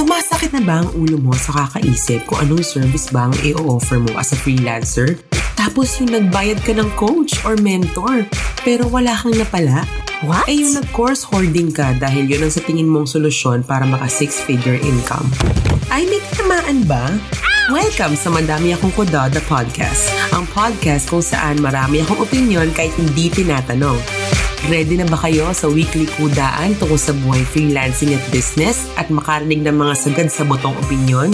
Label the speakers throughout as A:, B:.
A: Sumasakit na ba ang ulo mo sa kakaisip kung anong service ba ang i-offer mo as a freelancer? Tapos yung nagbayad ka ng coach or mentor, pero wala kang napala?
B: What?
A: Eh yung nag-course hoarding ka dahil yun ang sa tingin mong solusyon para maka six-figure income. Ay, may tinamaan ba? Welcome sa Madami Akong Kuda, the podcast. Ang podcast kung saan marami akong opinion kahit hindi tinatanong. Ready na ba kayo sa weekly kudaan tungkol sa buhay freelancing at business at makarinig ng mga sagad sa botong opinion?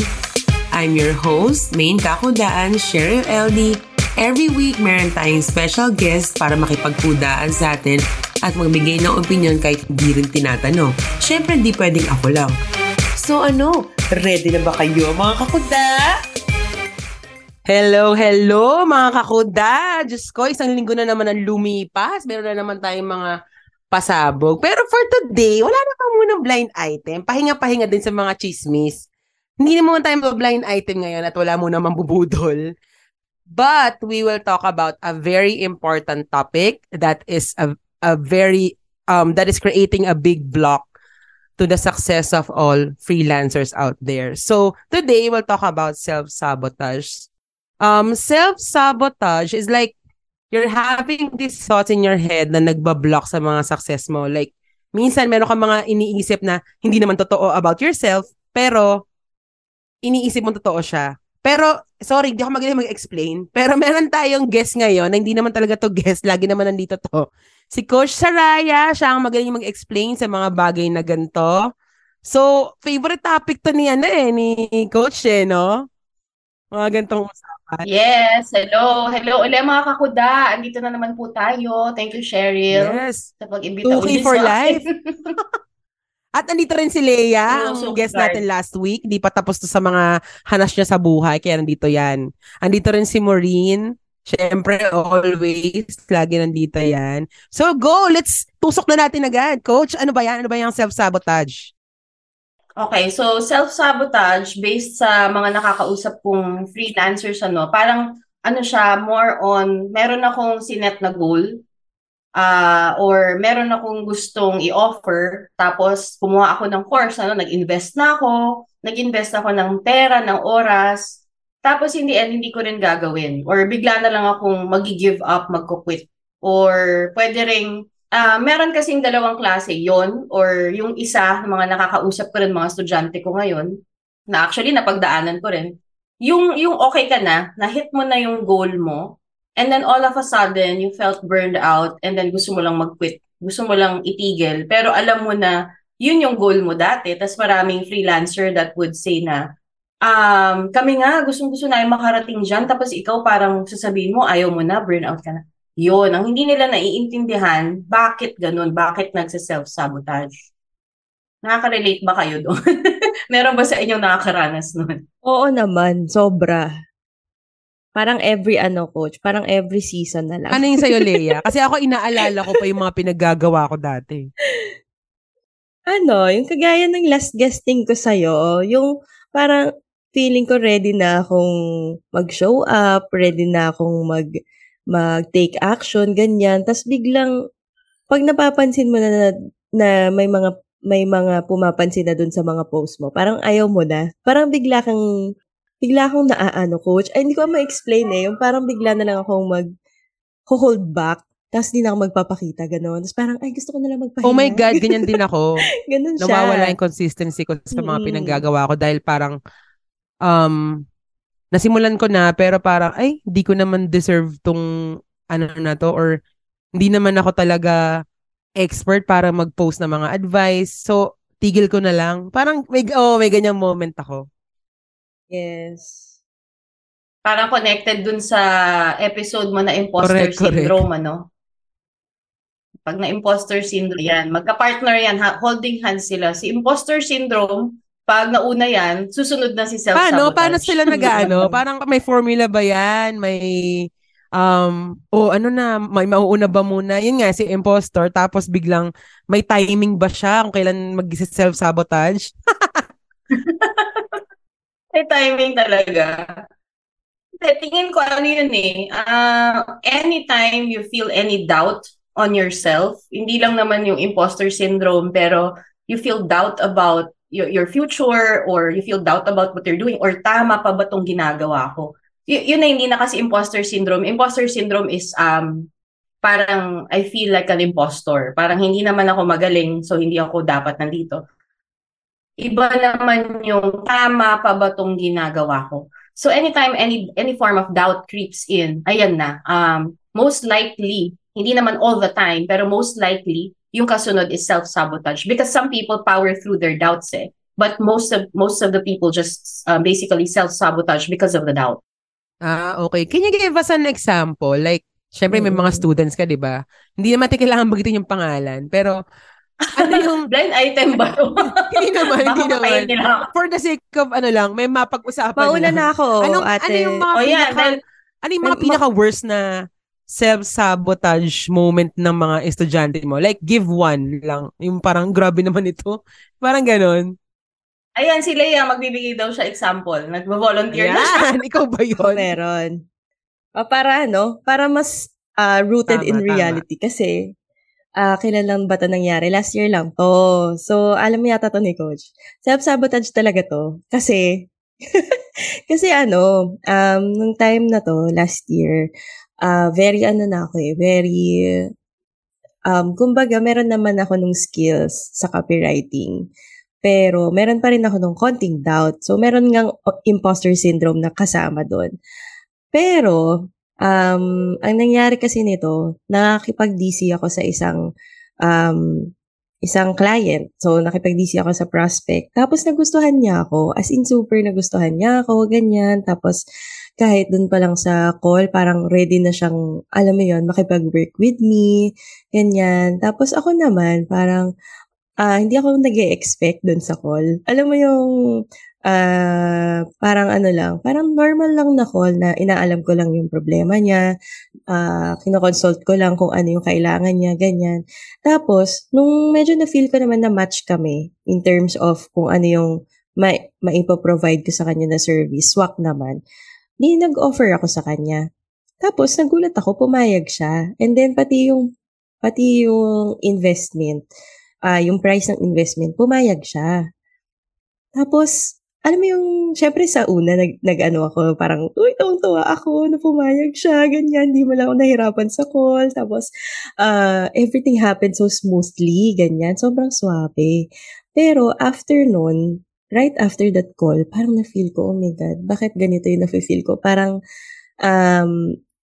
A: I'm your host, main kakudaan, Cheryl LD. Every week, meron tayong special guest para makipagkudaan sa atin at magbigay ng opinion kahit hindi rin tinatanong. Siyempre, di pwedeng ako lang. So ano, ready na ba kayo mga kakuda? Hello, hello mga kakuda! Diyos ko, isang linggo na naman ang lumipas. Meron na naman tayong mga pasabog. Pero for today, wala na pa munang blind item. Pahinga-pahinga din sa mga chismis. Hindi naman tayo blind item ngayon at wala muna mambubudol. But we will talk about a very important topic that is a, a very, um, that is creating a big block to the success of all freelancers out there. So today we'll talk about self-sabotage um, self-sabotage is like you're having these thoughts in your head na nagbablock sa mga success mo. Like, minsan meron kang mga iniisip na hindi naman totoo about yourself, pero iniisip mo totoo siya. Pero, sorry, hindi ako magaling mag-explain. Pero meron tayong guest ngayon na hindi naman talaga to guest. Lagi naman nandito to. Si Coach Saraya, siya ang magaling mag-explain sa mga bagay na ganito. So, favorite topic to ni, ano eh, ni Coach eh, no? Mga gantong usapan.
B: Yes, hello. Hello ulit mga kakuda. Andito na naman po tayo. Thank you, Cheryl.
A: Yes.
B: Sa pag-imbita
A: 2K
B: ulit
A: for
B: sa
A: life. At andito rin si Leia, ang
B: so
A: guest natin last week. Hindi pa tapos to sa mga hanas niya sa buhay, kaya nandito yan. Andito rin si Maureen. Siyempre, always, lagi nandito yan. So, go! Let's tusok na natin agad. Coach, ano ba yan? Ano ba yung self-sabotage?
B: Okay, so self-sabotage based sa mga nakakausap kong freelancers ano, parang ano siya, more on meron akong sinet na goal ah or meron akong gustong i-offer tapos kumuha ako ng course ano, nag-invest na ako, nag-invest ako ng pera, ng oras, tapos hindi and hindi ko rin gagawin or bigla na lang akong magi-give up, magko-quit or pwede ring Ah, meron kasing dalawang klase, yon or yung isa, mga nakakausap ko rin mga estudyante ko ngayon, na actually napagdaanan ko rin, yung, yung okay ka na, na-hit mo na yung goal mo, and then all of a sudden, you felt burned out, and then gusto mo lang mag-quit, gusto mo lang itigil, pero alam mo na, yun yung goal mo dati, tas maraming freelancer that would say na, um, kami nga, gustong-gusto na makarating dyan, tapos ikaw parang sasabihin mo, ayaw mo na, burnout ka na. Yun, ang hindi nila naiintindihan, bakit ganun, bakit nagsa-self-sabotage. Nakaka-relate ba kayo doon? Meron ba sa inyong nakakaranas nun?
C: Oo naman, sobra. Parang every ano, coach, parang every season na lang.
A: Ano yung sa'yo, Leia? Kasi ako inaalala ko pa yung mga pinaggagawa ko dati.
C: ano, yung kagaya ng last guesting ko sa'yo, yung parang feeling ko ready na akong mag-show up, ready na akong mag mag-take action, ganyan. Tapos biglang, pag napapansin mo na, na, na may mga may mga pumapansin na dun sa mga post mo, parang ayaw mo na. Parang bigla kang, bigla akong naaano, coach. Ay, hindi ko ma-explain eh. Yung parang bigla na lang akong mag, hold back. Tapos di na ako magpapakita, gano'n. Tapos parang, ay, gusto ko na lang magpahinga.
A: Oh my God, ganyan din ako.
C: Ganun siya.
A: nawawala yung consistency ko sa mga
C: Mm.
A: pinaggagawa ko dahil parang um nasimulan ko na pero parang ay hindi ko naman deserve tong ano na to or hindi naman ako talaga expert para mag-post ng mga advice. So tigil ko na lang. Parang may oh, may ganyang moment ako.
C: Yes.
B: Parang connected dun sa episode mo na imposter
A: Correct, correct.
B: syndrome, ano? Pag na imposter syndrome, yan. Magka-partner yan, ha- holding hands sila. Si imposter syndrome, pag nauna yan, susunod na si self-sabotage.
A: Paano paano sila nag-ano? Parang may formula ba 'yan? May um o ano na may mauuna ba muna? Yun nga si impostor tapos biglang may timing ba siya kung kailan mag-self-sabotage?
B: May timing talaga. Hindi, tingin ko ano yun eh. Ah, anytime you feel any doubt on yourself, hindi lang naman yung imposter syndrome, pero you feel doubt about your, your future or you feel doubt about what you're doing or tama pa ba tong ginagawa ko. Y- yun na hindi na kasi imposter syndrome. Imposter syndrome is um parang I feel like an impostor. Parang hindi naman ako magaling so hindi ako dapat nandito. Iba naman yung tama pa ba tong ginagawa ko. So anytime any any form of doubt creeps in, ayan na. Um, most likely, hindi naman all the time, pero most likely, yung kasunod is self-sabotage because some people power through their doubts eh. But most of most of the people just uh, basically self-sabotage because of the doubt.
A: Ah, okay. Can you give us an example? Like, syempre may mga students ka, di ba? Hindi naman natin kailangan bagitin yung pangalan. Pero, ano yung...
B: Blind item ba?
A: hindi naman, hindi naman. For the sake of ano lang, may mapag-usapan
C: Mauna
A: lang.
C: na ako,
A: Anong,
C: ate.
A: ano yung mga
B: Oh, yeah,
A: pinaka,
B: dahil-
A: ano yung mga pinaka-worst na self-sabotage moment ng mga estudyante mo? Like, give one lang. Yung parang, grabe naman ito. Parang ganon.
B: Ayan, si Leia, magbibigay daw siya example. Nagvo-volunteer na siya.
A: Ikaw ba yun?
C: Meron. O, para ano, para mas ah, rooted
A: Tama,
C: in
A: tama.
C: reality. Kasi, ah kailan lang ba ito nangyari? Last year lang to. So, alam mo yata to ni Coach. Self-sabotage talaga to. Kasi, kasi ano, um, nung time na to, last year, ah very ano na ako eh, very, um, kumbaga, meron naman ako nung skills sa copywriting. Pero, meron pa rin ako nung konting doubt. So, meron ngang imposter syndrome na kasama doon. Pero, um, ang nangyari kasi nito, nakakipag-DC ako sa isang, um, isang client. So, nakipag-DC ako sa prospect. Tapos, nagustuhan niya ako. As in, super nagustuhan niya ako, ganyan. Tapos, kahit dun pa lang sa call, parang ready na siyang, alam mo yon makipag-work with me, ganyan. Tapos, ako naman, parang, ah hindi ako nag expect dun sa call. Alam mo yung, ah parang ano lang, parang normal lang na call na inaalam ko lang yung problema niya, ah kinoconsult ko lang kung ano yung kailangan niya, ganyan. Tapos, nung medyo na-feel ko naman na match kami in terms of kung ano yung ma- maipo-provide ko sa kanya na service, swak naman, di nag-offer ako sa kanya. Tapos, nagulat ako, pumayag siya. And then, pati yung, pati yung investment, ah yung price ng investment, pumayag siya. Tapos, alam mo yung, syempre sa una, nag, nag-ano ako, parang, uy, tawang-tawa ako na pumayag siya, ganyan, di mo lang ako nahirapan sa call. Tapos, uh, everything happened so smoothly, ganyan, sobrang swabe. Pero, after nun, right after that call, parang na-feel ko, oh my God, bakit ganito yung na-feel ko? Parang, um,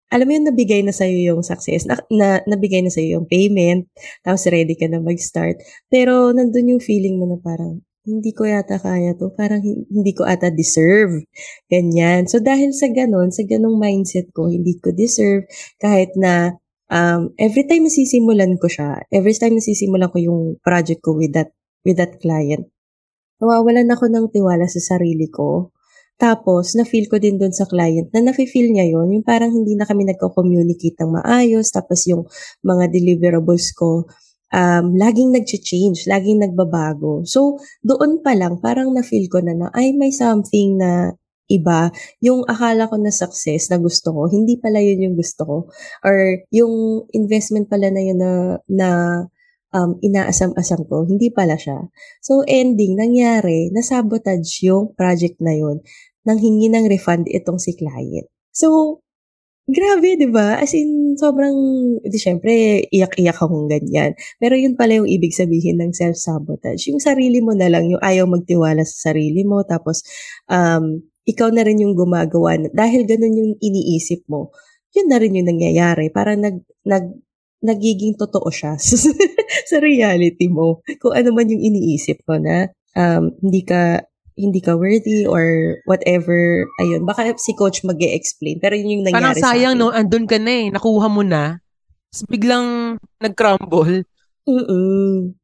C: alam mo yung nabigay na sa'yo yung success, na, na, nabigay na sa'yo yung payment, tapos ready ka na mag-start. Pero, nandun yung feeling mo na parang, hindi ko yata kaya to. Parang hindi ko ata deserve. Ganyan. So, dahil sa ganon, sa ganong mindset ko, hindi ko deserve. Kahit na um, every time nasisimulan ko siya, every time nasisimulan ko yung project ko with that, with that client, nawawalan ako ng tiwala sa sarili ko. Tapos, na-feel ko din doon sa client na nafe-feel niya yon yung parang hindi na kami nagko-communicate ng maayos. Tapos, yung mga deliverables ko, um, laging nag-change, laging nagbabago. So, doon pa lang, parang na-feel ko na na, ay, may something na iba. Yung akala ko na success na gusto ko, hindi pala yun yung gusto ko. Or yung investment pala na yun na, na um, inaasam-asam ko, hindi pala siya. So, ending, nangyari, nasabotage yung project na yun nang hingi ng refund itong si client. So, grabe, di ba? As in, sobrang, di syempre, iyak-iyak akong ganyan. Pero yun pala yung ibig sabihin ng self-sabotage. Yung sarili mo na lang, yung ayaw magtiwala sa sarili mo, tapos, um, ikaw na rin yung gumagawa. Dahil ganun yung iniisip mo, yun na rin yung nangyayari. Para nag, nag, nagiging totoo siya sa reality mo. Kung ano man yung iniisip mo na um, hindi ka hindi ka worthy or whatever. Ayun, baka si coach mag explain Pero yun yung
A: Parang
C: nangyari sa
A: sayang,
C: akin.
A: no? Andun ka na eh. Nakuha mo na. Tapos biglang nag-crumble.
C: Mm-mm.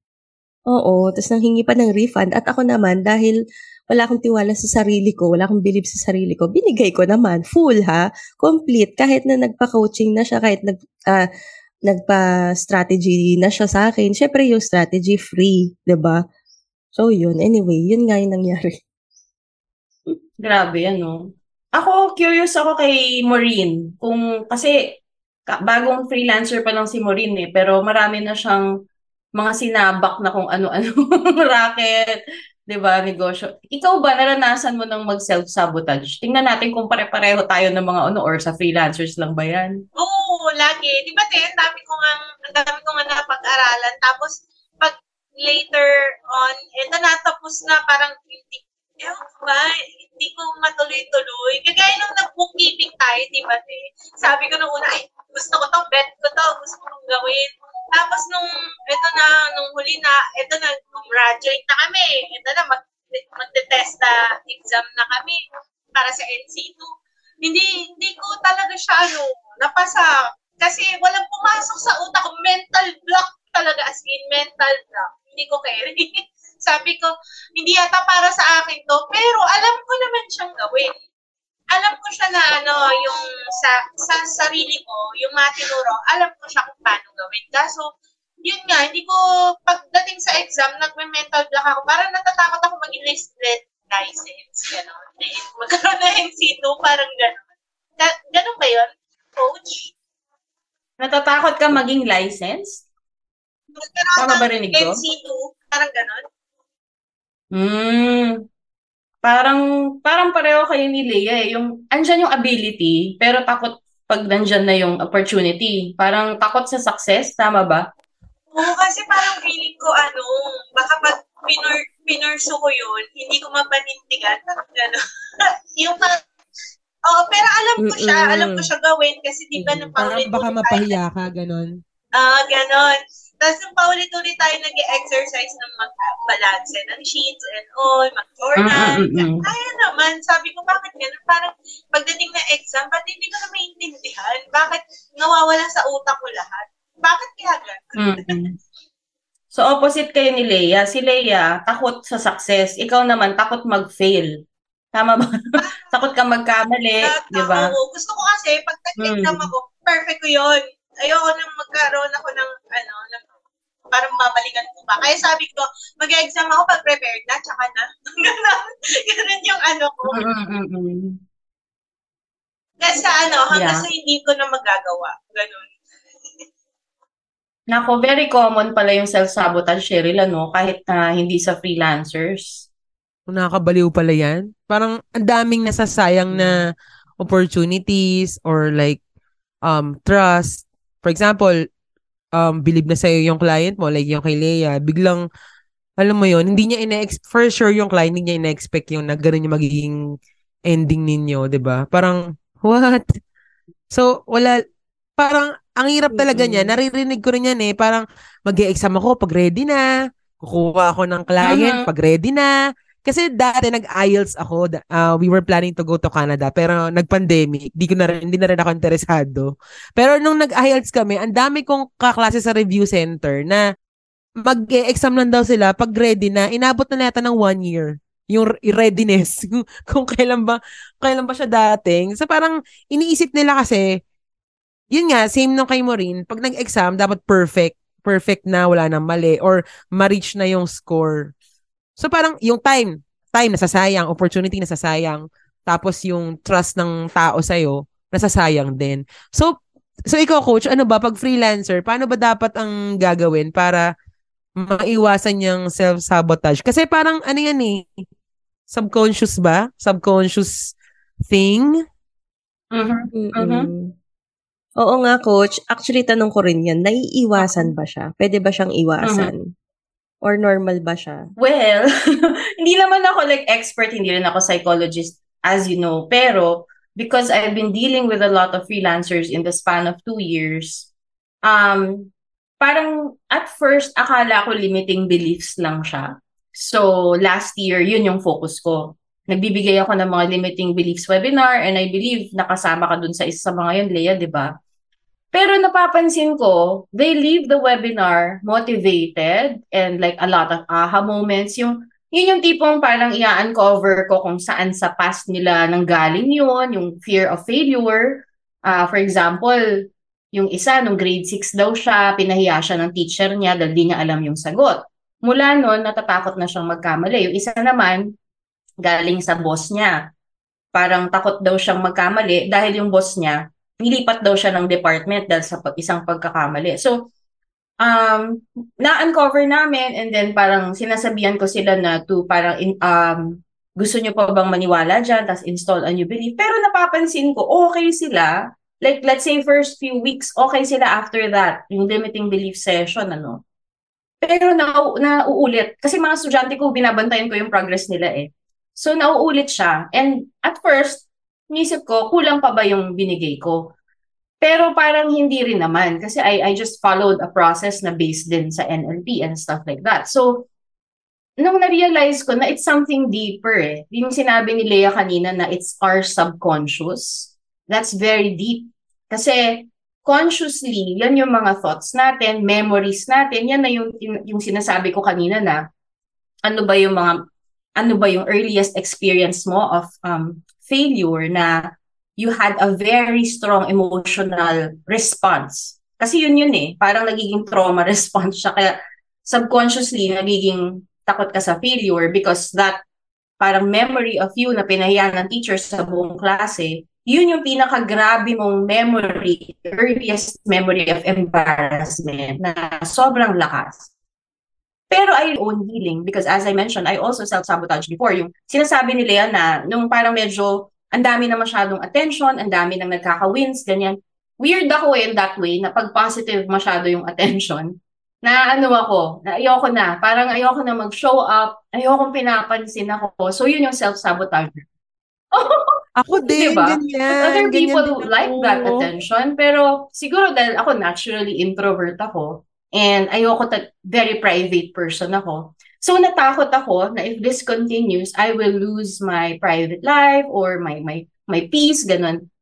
C: Oo, tapos nanghingi pa ng refund. At ako naman, dahil wala akong tiwala sa sarili ko, wala akong believe sa sarili ko, binigay ko naman. Full ha? Complete. Kahit na nagpa-coaching na siya, kahit nag, ah, nagpa-strategy na siya sa akin, syempre yung strategy free, 'di ba So yun, anyway, yun nga yung nangyari.
B: Grabe, ano. Ako, curious ako kay Maureen. Kung, kasi, ka- bagong freelancer pa lang si Maureen eh, pero marami na siyang mga sinabak na kung ano-ano racket. 'Di ba, negosyo. Ikaw ba naranasan mo nang mag-self-sabotage? Tingnan natin kung pare-pareho tayo ng mga ano or sa freelancers lang ba 'yan?
D: Oo, lagi. Di ba, te, dami ko nga, ang dami ko nga napag-aralan. Tapos, pag later on, eto natapos na, parang hindi, ko ba, hindi ko matuloy-tuloy. Kagaya nung nag-bookkeeping tayo, di ba, te? Sabi ko nung una, ay, gusto ko to, bet ko to, gusto ko tong gawin. Tapos nung, eto na, nung huli na, eto na, graduate na kami. Eto na, mag, magte-test na exam na kami para sa NC2. Hindi, hindi ko talaga siya, ano, napasa. Kasi walang pumasok sa utak mental block talaga, as in, mental block. Hindi ko carry. Sabi ko, hindi yata para sa akin to, pero alam ko naman siyang gawin alam ko siya na ano, yung sa, sa sarili ko, yung matinuro, alam ko siya kung paano gawin. Kaso, yun nga, hindi ko, pagdating sa exam, nagme-mental block ako. Parang natatakot ako maging listed license, gano'n. Then, magkaroon na NC2, parang gano'n. Ga- gano'n ba yun, coach?
B: Natatakot ka maging licensed?
D: Magkaroon
B: Tama ba rinig ko?
D: NC2, parang gano'n.
B: Hmm. Parang parang pareho kayo ni Leia eh. Yung andyan yung ability, pero takot pag nandyan na yung opportunity. Parang takot sa success, tama ba?
D: Oo, kasi parang feeling ko, ano, baka pag pinur, pinurso ko yun, hindi ko mapanindigan. Gano'n. yung parang, Oo, pero alam ko siya,
C: Mm-mm.
D: alam ko siya gawin kasi di ba
A: Mm,
D: nung
A: Parang baka mapahiya ka, ganon.
D: Ah, ganon. Tapos nung paulit-ulit tayo nag-exercise ng mag-balance ng sheets and all, mag-journal. Kaya naman, sabi ko, bakit ganun? Parang pagdating na exam, ba't hindi ko na maintindihan? Bakit nawawala sa utak ko lahat? Bakit kaya ganun?
B: So opposite kayo ni Leia. Si Leia, takot sa success. Ikaw naman, takot mag-fail. Tama ba? takot ka magkamali,
D: At
B: di ba?
D: gusto ko kasi, pag nag-exam
B: Mm.
D: ako, perfect ko yun. Ayoko nang magkaroon ako ng, ano, ng, parang babalikan ko pa. Kaya sabi ko, mag-exam ako pag prepared na, tsaka na. Ganun. Yung ano ko. Kasi sa ano, hanggang
B: Yeah.
D: sa hindi ko na magagawa. Ganun.
B: Nako, very common pala yung self-sabotage, Cheryl, ano? Kahit na hindi sa freelancers.
A: Kung nakakabaliw pala yan. Parang ang daming nasasayang na opportunities or like um trust. For example, um believe na sa'yo yung client mo, like yung kay Leia, biglang alam mo yon hindi niya ina for sure yung client hindi niya ina-expect yung na ganun yung magiging ending ninyo, 'di ba? Parang what? So wala parang ang hirap talaga niya. Naririnig ko rin yan eh. Parang mag-e-exam ako pag ready na. Kukuha ako ng client pag ready na. Kasi dati nag-IELTS ako. uh, we were planning to go to Canada pero nag-pandemic. Di ko na rin, hindi na rin ako interesado. Pero nung nag-IELTS kami, ang dami kong kaklase sa review center na mag-exam lang daw sila pag ready na. Inabot na yata ng one year yung re- readiness kung, kung kailan ba kailan ba siya dating. So parang iniisip nila kasi yun nga, same nung kay Maureen, pag nag-exam, dapat perfect. Perfect na, wala nang mali. Or ma-reach na yung score. So parang yung time, time nasasayang, opportunity nasasayang. Tapos yung trust ng tao sa'yo, nasasayang din. So, so ikaw coach, ano ba, pag freelancer, paano ba dapat ang gagawin para maiwasan yung self-sabotage? Kasi parang ano yan eh, subconscious ba? Subconscious thing?
B: Mhm.
C: Mm-mm. Oo nga, coach. Actually, tanong ko rin yan. Naiiwasan ba siya? Pwede ba siyang iwasan? Or normal ba siya?
B: Well, hindi naman ako like expert, hindi rin ako psychologist, as you know. Pero, because I've been dealing with a lot of freelancers in the span of two years, um, parang at first, akala ko limiting beliefs lang siya. So, last year, yun yung focus ko. Nagbibigay ako ng mga limiting beliefs webinar and I believe nakasama ka dun sa isa sa mga yun, Leia, di ba? Pero napapansin ko, they leave the webinar motivated and like a lot of aha moments. Yung, yun yung tipong parang i-uncover ko kung saan sa past nila nanggaling yun, yung fear of failure. Ah, for example, yung isa, nung grade 6 daw siya, pinahiya siya ng teacher niya dahil di niya alam yung sagot. Mula nun, natatakot na siyang magkamali. Yung isa naman, galing sa boss niya. Parang takot daw siyang magkamali dahil yung boss niya, nilipat daw siya ng department dahil sa pag isang pagkakamali. So, um, na-uncover namin and then parang sinasabihan ko sila na to parang in, um, gusto nyo pa bang maniwala dyan, tapos install a new belief. Pero napapansin ko, okay sila. Like, let's say first few weeks, okay sila after that, yung limiting belief session, ano. Pero na, nauulit. Kasi mga estudyante ko, binabantayan ko yung progress nila eh. So, nauulit siya. And at first, nisip ko, kulang pa ba yung binigay ko? Pero parang hindi rin naman kasi I, I just followed a process na based din sa NLP and stuff like that. So, nung na-realize ko na it's something deeper eh. Yung sinabi ni Leah kanina na it's our subconscious. That's very deep. Kasi consciously, yan yung mga thoughts natin, memories natin, yan na yung, yung sinasabi ko kanina na ano ba yung mga, ano ba yung earliest experience mo of um, failure na you had a very strong emotional response. Kasi yun yun eh, parang nagiging trauma response siya. Kaya subconsciously, nagiging takot ka sa failure because that parang memory of you na pinahiya ng teacher sa buong klase, yun yung pinakagrabe mong memory, earliest memory of embarrassment na sobrang lakas. Pero I own healing because as I mentioned, I also self-sabotage before. Yung sinasabi ni Lea na nung parang medyo ang dami na masyadong attention, ang dami nang nagkaka-wins, ganyan. Weird ako in that way na pag positive masyado yung attention, na ano ako, na ayoko na, parang ayoko na mag-show up, ayoko pinapansin ako. So yun yung self-sabotage.
A: ako din,
B: diba?
A: ganyan.
B: other
A: ganyan
B: people
A: din
B: like that attention, pero siguro dahil ako naturally introvert ako, and ayoko ta- very private person ako, So natakot ako na if this continues, I will lose my private life or my my my peace, ganun.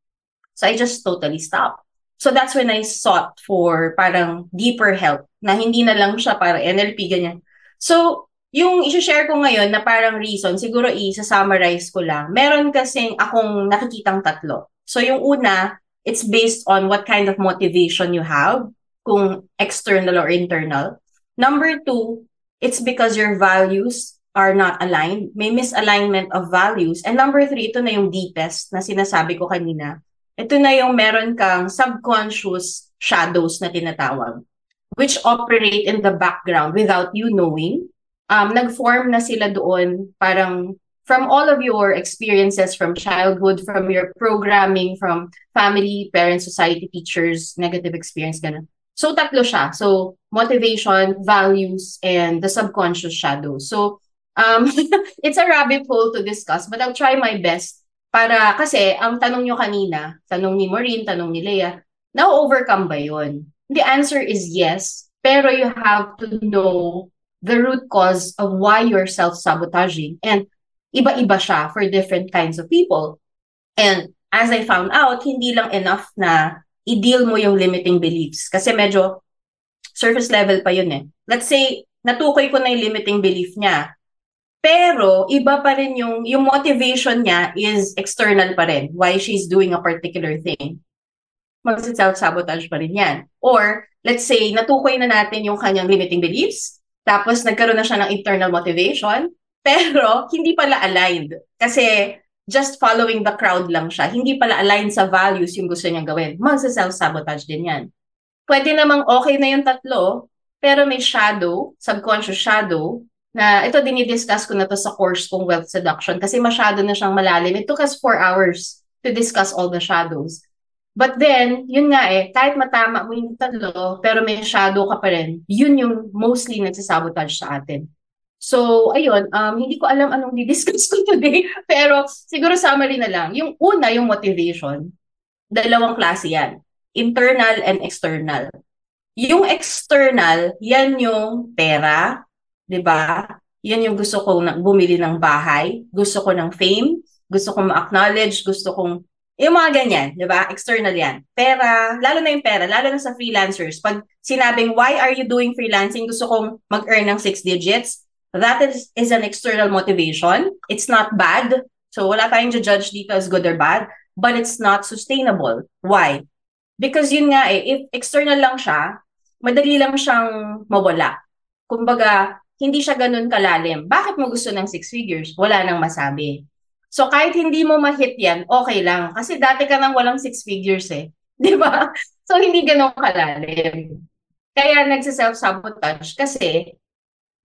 B: So I just totally stopped. So that's when I sought for parang deeper help na hindi na lang siya para NLP, ganyan. So, yung i-share ko ngayon na parang reason, siguro i-summarize ko lang. Meron kasing akong nakikitang tatlo. So yung una, it's based on what kind of motivation you have, kung external or internal. Number two, it's because your values are not aligned. May misalignment of values. And number three, ito na yung deepest na sinasabi ko kanina. Ito na yung meron kang subconscious shadows na tinatawag, which operate in the background without you knowing. Um, nag-form na sila doon parang from all of your experiences from childhood, from your programming, from family, parents, society, teachers, negative experience, ganun. So tatlo siya. So motivation, values, and the subconscious shadow. So um, it's a rabbit hole to discuss, but I'll try my best para kasi ang tanong nyo kanina, tanong ni Maureen, tanong ni Leah, na-overcome ba yun? The answer is yes, pero you have to know the root cause of why you're self-sabotaging. And iba-iba siya for different kinds of people. And as I found out, hindi lang enough na i-deal mo yung limiting beliefs. Kasi medyo surface level pa yun eh. Let's say, natukoy ko na yung limiting belief niya. Pero, iba pa rin yung, yung motivation niya is external pa rin. Why she's doing a particular thing. Mag-self-sabotage pa rin yan. Or, let's say, natukoy na natin yung kanyang limiting beliefs. Tapos, nagkaroon na siya ng internal motivation. Pero, hindi pala aligned. Kasi, just following the crowd lang siya. Hindi pala aligned sa values yung gusto niyang gawin. Magsa-self-sabotage din yan. Pwede namang okay na yung tatlo, pero may shadow, subconscious shadow, na ito dinidiscuss ko na to sa course kong Wealth Seduction kasi masyado na siyang malalim. It took us four hours to discuss all the shadows. But then, yun nga eh, kahit matama mo yung tatlo, pero may shadow ka pa rin, yun yung mostly nagsasabotage sa atin. So, ayun, um, hindi ko alam anong didiscuss ko today, pero siguro summary na lang. Yung una, yung motivation, dalawang klase yan. Internal and external. Yung external, yan yung pera, di ba? Yan yung gusto kong bumili ng bahay, gusto ko ng fame, gusto kong ma-acknowledge, gusto kong yung mga ganyan, di ba? External yan. Pera, lalo na yung pera, lalo na sa freelancers. Pag sinabing, why are you doing freelancing? Gusto kong mag-earn ng six digits That is, is an external motivation. It's not bad. So wala tayong judge dito as good or bad. But it's not sustainable. Why? Because yun nga eh, if external lang siya, madali lang siyang mawala. Kumbaga, hindi siya ganun kalalim. Bakit mo gusto ng six figures? Wala nang masabi. So kahit hindi mo ma-hit yan, okay lang. Kasi dati ka nang walang six figures eh. Di ba? So hindi ganun kalalim. Kaya nagsa-self-sabotage kasi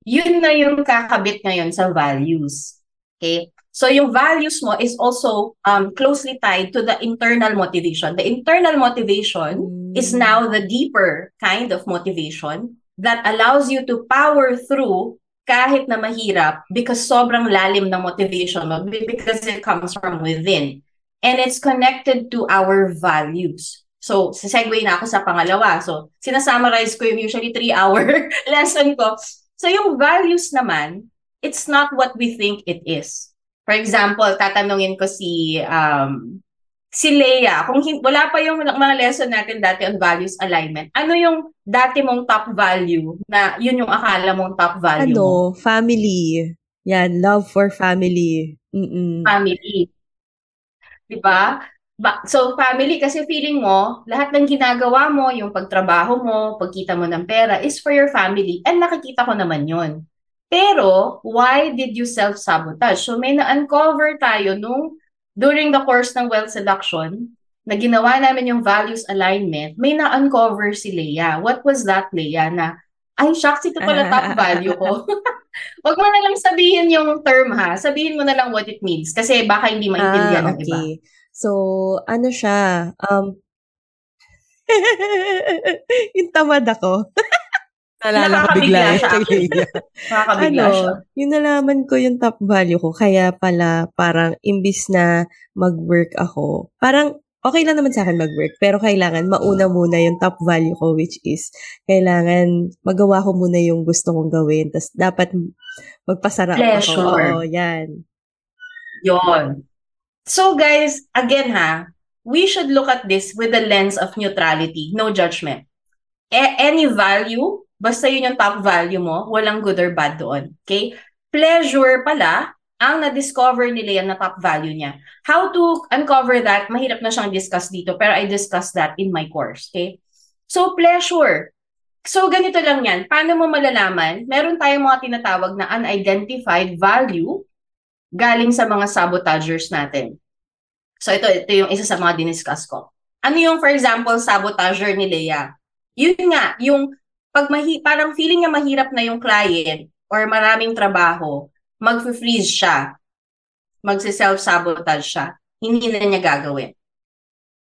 B: yun na yung kakabit ngayon sa values. Okay? So yung values mo is also um, closely tied to the internal motivation. The internal motivation
C: Mm.
B: is now the deeper kind of motivation that allows you to power through kahit na mahirap because sobrang lalim ng motivation mo because it comes from within. And it's connected to our values. So, segue na ako sa pangalawa. So, sinasummarize ko yung usually three-hour lesson ko. So, yung values naman, it's not what we think it is. For example, tatanungin ko si um, si Leia, kung hin- wala pa yung mga lesson natin dati on values alignment, ano yung dati mong top value na yun yung akala mong top value mo?
C: Ano, family. Yan, love for family. Mm-mm.
B: Family. Diba? Ba- so, family, kasi feeling mo, lahat ng ginagawa mo, yung pagtrabaho mo, pagkita mo ng pera, is for your family. And nakikita ko naman yun. Pero, why did you self-sabotage? So, may na-uncover tayo nung during the course ng wealth seduction, na ginawa namin yung values alignment, may na-uncover si Leia. What was that, Leia? Na, ay, shucks, ito pala top value ko. Wag mo na lang sabihin yung term ha. Sabihin mo na lang what it means. Kasi baka hindi maintindihan
C: Ah,
B: ng iba.
C: So, ano siya? Um, yung tamad ako.
A: Nalala ko bigla
B: Nakakabigla
C: ano,
B: siya.
C: yung nalaman ko yung top value ko, kaya pala parang imbis na mag-work ako, parang okay lang naman sa akin mag-work, pero kailangan mauna muna yung top value ko, which is, kailangan magawa ko muna yung gusto kong gawin, tapos dapat magpasarap ako.
B: Pleasure.
C: Oo, yan.
B: Yon. So guys, again ha, we should look at this with the lens of neutrality, no judgment. A- any value, basta yun yung top value mo, walang good or bad doon. Okay? Pleasure pala, ang na-discover ni Leia na top value niya. How to uncover that, mahirap na siyang discuss dito, pero I discussed that in my course. Okay? So, pleasure. So, ganito lang yan. Paano mo malalaman? Meron tayong mga tinatawag na unidentified value galing sa mga sabotagers natin. So ito, ito yung isa sa mga diniscuss ko. Ano yung, for example, sabotager ni Leia? Yun nga, yung pag mahi, parang feeling niya mahirap na yung client or maraming trabaho, mag-freeze siya. Magsi-self-sabotage siya. Hindi na niya gagawin.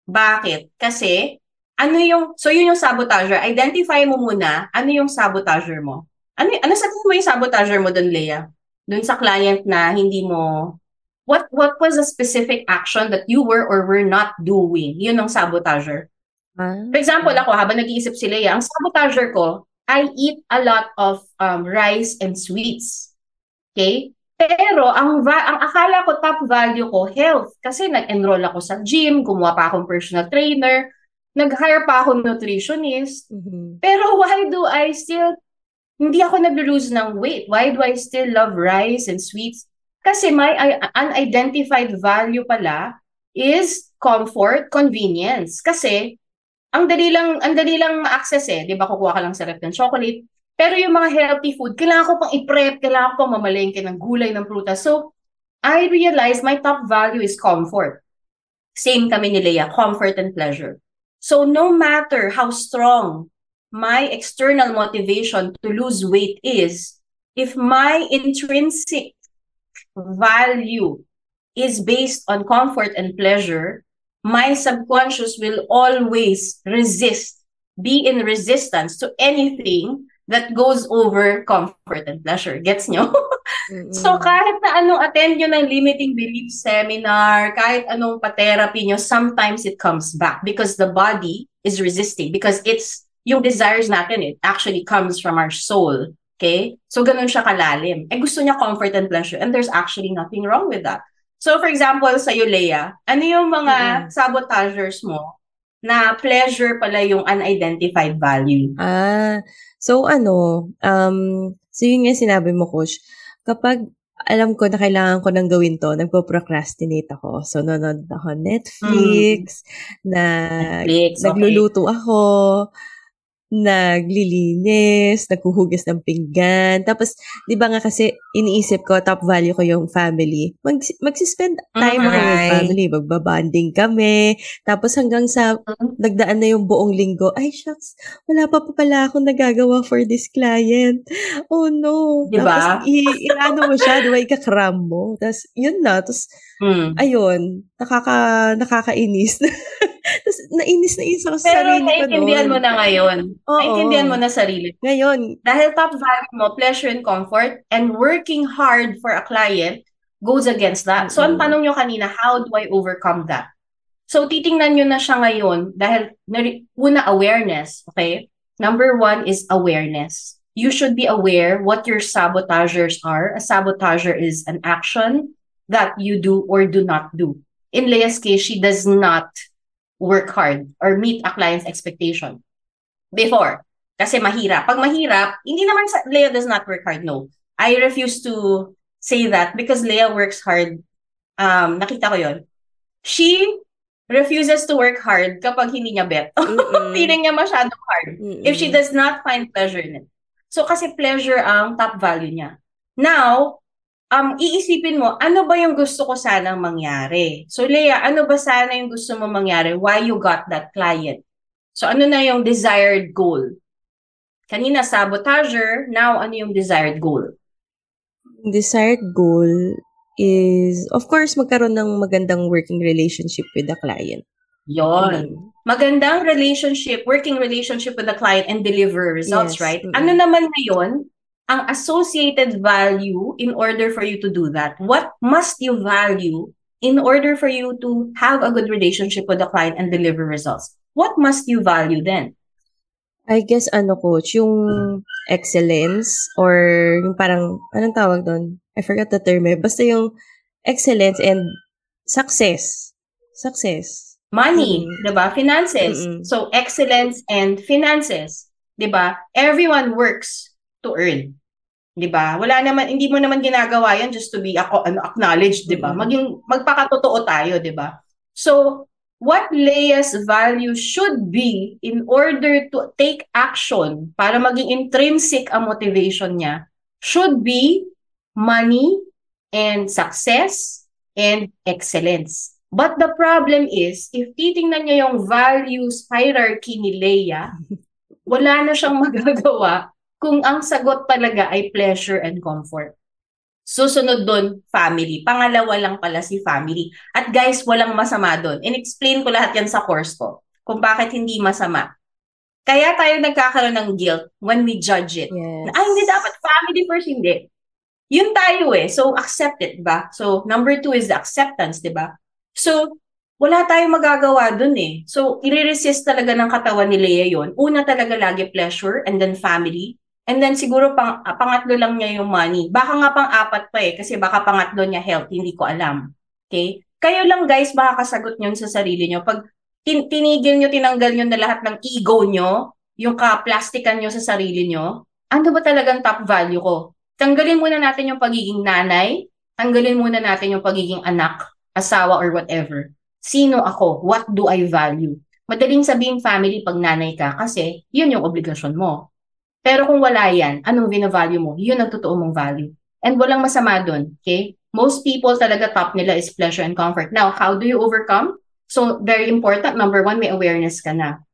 B: Bakit? Kasi, ano yung, so yun yung sabotager. Identify mo muna, ano yung sabotager mo? Ano, ano sabihin mo yung sabotager mo doon, Leia? Doon sa client na hindi mo what what was a specific action that you were or were not doing? Yun ang sabotager.
C: Ah,
B: For example, ako, habang nag-iisip si Leia, ang sabotager ko, I eat a lot of um, rice and sweets. Okay? Pero ang va- ang akala ko top value ko health kasi nag-enroll ako sa gym, gumawa pa akong personal trainer, nag-hire pa ako nutritionist.
C: mhm.
B: Pero why do I still hindi ako nag-lose ng weight? Why do I still love rice and sweets? Kasi my unidentified value pala is comfort, convenience. Kasi ang dali lang ang dali lang ma-access eh, 'di ba? Kukuha ka lang sa ref ng chocolate. Pero yung mga healthy food, kailangan ko pang i-prep, kailangan ko pang mamalengke ng gulay, ng prutas. So, I realized my top value is comfort. Same kami ni Leia, comfort and pleasure. So, no matter how strong my external motivation to lose weight is, if my intrinsic value is based on comfort and pleasure, my subconscious will always resist, be in resistance to anything that goes over comfort and pleasure. Gets nyo?
C: Mm-mm.
B: So kahit na anong attend nyo ng limiting belief seminar, kahit anong pa-therapy nyo, sometimes it comes back because the body is resisting because it's yung desires natin, it actually comes from our soul. Okay? So ganun siya kalalim. Eh gusto niya comfort and pleasure and there's actually nothing wrong with that. So for example, sa Leia, ano yung mga
C: Mm-mm.
B: sabotagers mo na pleasure pala yung unidentified value?
C: Ah, so ano, um, so yun nga sinabi mo, Coach, kapag alam ko na kailangan ko nang gawin to, nagpo-procrastinate ako. So, nanonood ako Netflix, na
B: Netflix, okay.
C: nagluluto ako, naglilinis, naghuhugas ng pinggan. Tapos, di ba nga kasi iniisip ko, top value ko yung family. Mag, magsispend time
B: Mhm.
C: ako with
A: Right.
C: family. Magbabanding kami. Tapos hanggang sa
B: Mhm.
C: nagdaan na yung buong linggo, ay shucks, wala pa pa pala akong nagagawa for this client. Oh no.
B: Di ba?
C: Tapos, i- inaano mo siya, di ba, ikakram mo. Tapos, yun na. Tapos,
B: Hmm.
C: ayun, nakaka, nakakainis. Tapos, nainis na inis ako sa
B: Pero
C: sarili ko
B: naiintindihan
C: noon.
B: mo na ngayon.
C: Oo.
B: Naiintindihan mo na sarili.
C: Ngayon,
B: Dahil top value mo, pleasure and comfort, and working hard for a client goes against that. So, ang
C: Mm-mm.
B: tanong nyo kanina, how do I overcome that? So, titingnan nyo na siya ngayon dahil, una, awareness, okay? Number one is awareness. You should be aware what your sabotagers are. A sabotager is an action that you do or do not do. In Leia's case, she does not work hard or meet a client's expectation. Before, kasi mahirap. Pag mahirap, hindi naman sa, Leia does not work hard, no. I refuse to say that because Leia works hard. Um, nakita ko yon. She refuses to work hard kapag hindi niya bet.
C: Mm-mm.
B: Feeling niya masyadong hard if she
C: Mm-mm.
B: does not find pleasure in it. So kasi pleasure ang top value niya. Now, um iisipin mo, ano ba yung gusto ko sanang mangyari? So Leia, ano ba sana yung gusto mo mangyari? Why you got that client? So ano na yung desired goal? Kanina sabotager, now ano yung desired goal?
C: desired goal is, of course, magkaroon ng magandang working relationship with the client.
B: Yon. Magandang relationship, working relationship with the client and deliver results,
C: Yes.
B: right?
C: Mm-mm.
B: Ano naman ngayon ang associated value in order for you to do that? What must you value in order for you to have a good relationship with the client and deliver results? What must you value then?
C: I guess, ano, coach, yung excellence or yung parang, anong tawag doon? I forgot the term eh. Basta yung excellence and success. Success.
B: Money,
C: Mm.
B: 'di ba? Finances.
C: Mm-mm.
B: So excellence and finances, 'di ba? Everyone works to earn. 'Di ba? Wala naman hindi mo naman ginagawa 'yan just to be ako ano acknowledged, 'di ba?
C: Mm-mm.
B: Maging magpakatotoo tayo, 'di ba? So what Leia's value should be in order to take action para maging intrinsic ang motivation niya should be money and success and excellence. But the problem is, if titingnan niyo yung values hierarchy ni Leia, wala na siyang magagawa kung ang sagot talaga ay pleasure and comfort. Susunod doon, family. Pangalawa lang pala si family. At guys, walang masama doon. In-explain ko lahat yan sa course ko kung bakit hindi masama. Kaya tayo nagkakaroon ng guilt when we judge it.
C: Yes.
B: Ay, hindi dapat family first, hindi. Yun tayo eh. So, accept it, diba? So, number two is the acceptance, diba? So, wala tayong magagawa dun eh. So, i-resist talaga ng katawan ni Leia yun. Una talaga lagi pleasure and then family. And then siguro pang, pangatlo lang niya yung money. Baka nga pang-apat pa eh. Kasi baka pangatlo niya health. Hindi ko alam. Okay? Kayo lang guys, makakasagot nyo sa sarili nyo. Pag tin- tinigil nyo, tinanggal nyo na lahat ng ego nyo, yung ka-plastikan nyo sa sarili nyo, ano ba talagang top value ko? Tanggalin muna natin yung pagiging nanay, tanggalin muna natin yung pagiging anak, asawa or whatever. Sino ako? What do I value? Madaling sabihin family pag nanay ka kasi yun yung obligasyon mo. Pero kung wala yan, anong binavalue mo? Yun ang totoo mong value. And walang masama dun, okay? Most people talaga top nila is pleasure and comfort. Now, how do you overcome? So, very important. Number one, may awareness ka na.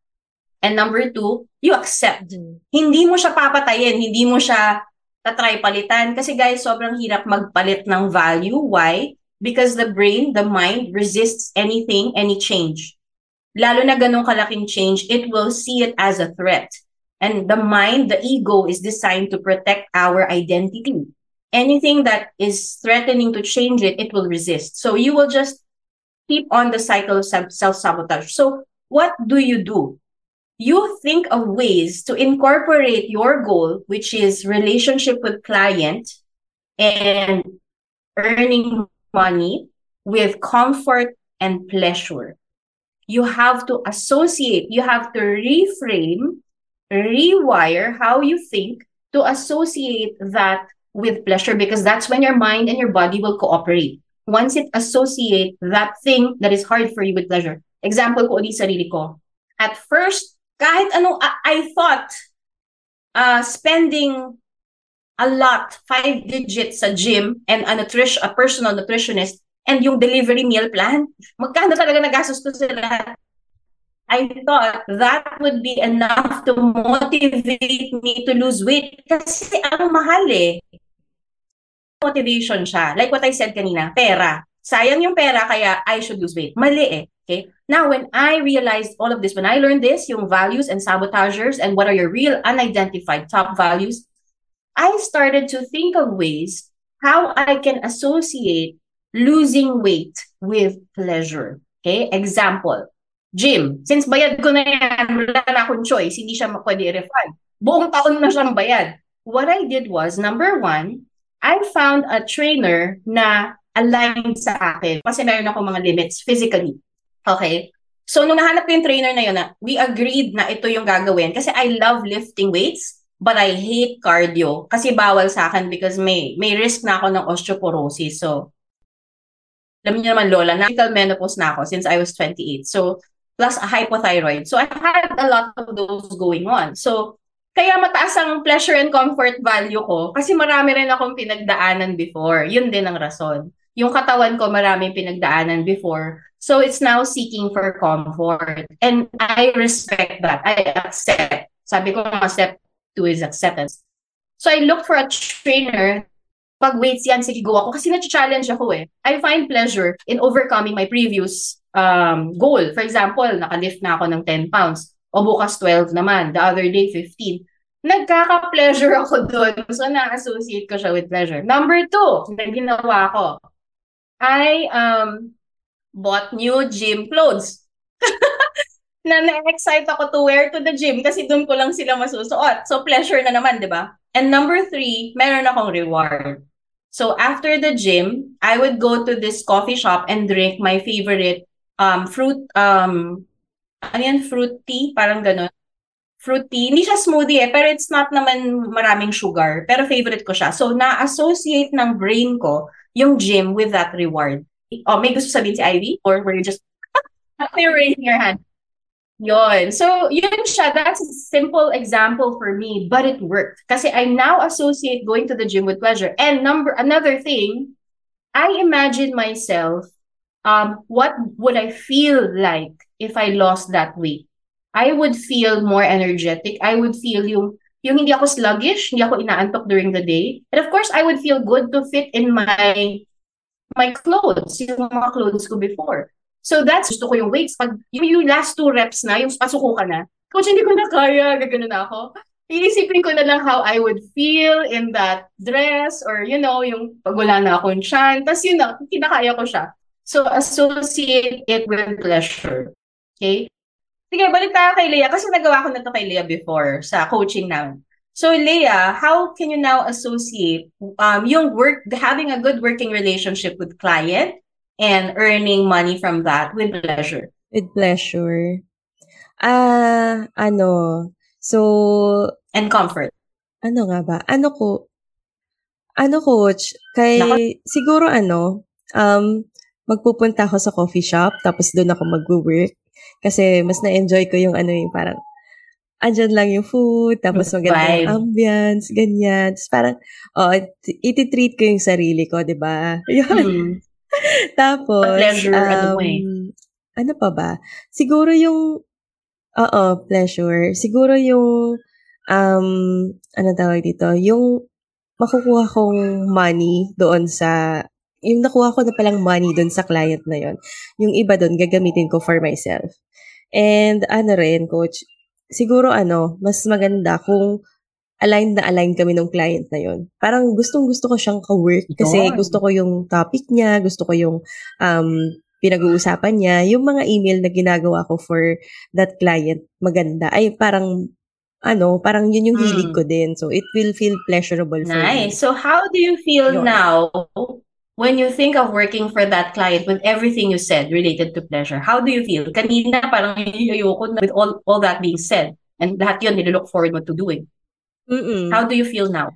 B: And number two, you accept.
C: Mm.
B: Hindi mo siya papatayin, hindi mo siya tatry palitan. Kasi guys, sobrang hirap magpalit ng value. Why? Because the brain, the mind, resists anything, any change. Lalo na ganun kalaking change, it will see it as a threat. And the mind, the ego, is designed to protect our identity. Anything that is threatening to change it, it will resist. So you will just keep on the cycle of self-sabotage. So what do you do? You think of ways to incorporate your goal, which is relationship with client and earning money with comfort and pleasure. You have to associate, you have to reframe, rewire how you think to associate that with pleasure because that's when your mind and your body will cooperate. Once it associate that thing that is hard for you with pleasure. Example ko ulit sarili ko. At first, kahit anong, I, thought, uh, spending a lot, five digits sa gym and a nutrition, a personal nutritionist and yung delivery meal plan, magkano talaga nagastos ko sa lahat? I thought that would be enough to motivate me to lose weight kasi ang mahal eh. Motivation siya. Like what I said kanina, pera. Sayang yung pera kaya I should lose weight. Mali eh. Okay? Now, when I realized all of this, when I learned this, yung values and sabotagers and what are your real unidentified top values, I started to think of ways how I can associate losing weight with pleasure. Okay? Example, gym. Since bayad ko na yan, wala na akong choice, hindi siya pwede i-refund. Buong taon na siyang bayad. What I did was, number one, I found a trainer na aligned sa akin kasi meron ako mga limits physically. Okay? So, nung nahanap ko yung trainer na yun, na, we agreed na ito yung gagawin kasi I love lifting weights but I hate cardio kasi bawal sa akin because may may risk na ako ng osteoporosis. So, alam niyo naman, Lola, natural menopause na ako since I was 28. So, plus a hypothyroid. So, I had a lot of those going on. So, kaya mataas ang pleasure and comfort value ko kasi marami rin akong pinagdaanan before. Yun din ang rason. Yung katawan ko maraming pinagdaanan before. So it's now seeking for comfort. And I respect that. I accept. Sabi ko nga, step two is acceptance. So I look for a trainer. Pag weights yan, sige, go ako. Kasi na-challenge ako eh. I find pleasure in overcoming my previous um, goal. For example, nakalift na ako ng 10 pounds. O bukas 12 naman. The other day, 15. Nagkaka-pleasure ako doon. So, na-associate ko siya with pleasure. Number two, na ginawa ko, I um, bought new gym clothes. na na-excite ako to wear to the gym kasi doon ko lang sila masusuot. So, pleasure na naman, di ba? And number three, meron akong reward. So, after the gym, I would go to this coffee shop and drink my favorite um, fruit, um, ano fruit tea, parang ganun. Fruit tea. Hindi siya smoothie eh, pero it's not naman maraming sugar. Pero favorite ko siya. So, na-associate ng brain ko yung gym with that reward. Oh, may gusto sabihin si Ivy? Or were you just, you're raising your hand? Yon. So, yun siya. That's a simple example for me, but it worked. Kasi I now associate going to the gym with pleasure. And number another thing, I imagine myself, um, what would I feel like if I lost that weight? I would feel more energetic. I would feel yung yung hindi ako sluggish, hindi ako inaantok during the day. And of course, I would feel good to fit in my my clothes, yung mga clothes ko before. So that's, gusto ko yung weights. Pag yung, yung last two reps na, yung pasuko ka na, coach, hindi ko na kaya, gagano na ako. Iisipin ko na lang how I would feel in that dress or, you know, yung pag wala na akong chan. Tapos yun na, kinakaya ko siya. So, associate it with pleasure. Okay? Sige, balik tayo kay Leah. Kasi nagawa ko na to kay Leah before sa coaching namin. So Leah, how can you now associate um, yung work, having a good working relationship with client and earning money from that with pleasure?
C: With pleasure. Ah, uh, ano, so...
B: And comfort.
C: Ano nga ba? Ano ko, ano coach, kay, Naka- siguro ano, um, magpupunta ako sa coffee shop, tapos doon ako mag-work. Kasi mas na-enjoy ko yung ano yung parang andyan lang yung food, tapos maganda yung ambience, ganyan. Tapos parang, oh, iti-treat ko yung sarili ko, di ba? Yun. Mm. tapos,
B: pleasure, ano um, eh.
C: ano pa ba? Siguro yung, oo, pleasure. Siguro yung, um, ano tawag dito, yung makukuha kong money doon sa, yung nakuha ko na palang money doon sa client na yon yung iba doon, gagamitin ko for myself. And ano rin, coach, siguro ano, mas maganda kung aligned na aligned kami ng client na yon. Parang gustong-gusto ko siyang ka-work kasi gusto ko yung topic niya, gusto ko yung um, pinag-uusapan niya, yung mga email na ginagawa ko for that client, maganda. Ay, parang ano, parang yun yung hilig mm. ko din. So, it will feel pleasurable for
B: nice. me. Nice. So, how do you feel yun. now when you think of working for that client with everything you said related to pleasure, how do you feel? Kanina parang ayoko na with all, all that being said. And lahat yun, nilook forward mo to doing. Mm-mm. How do you feel now?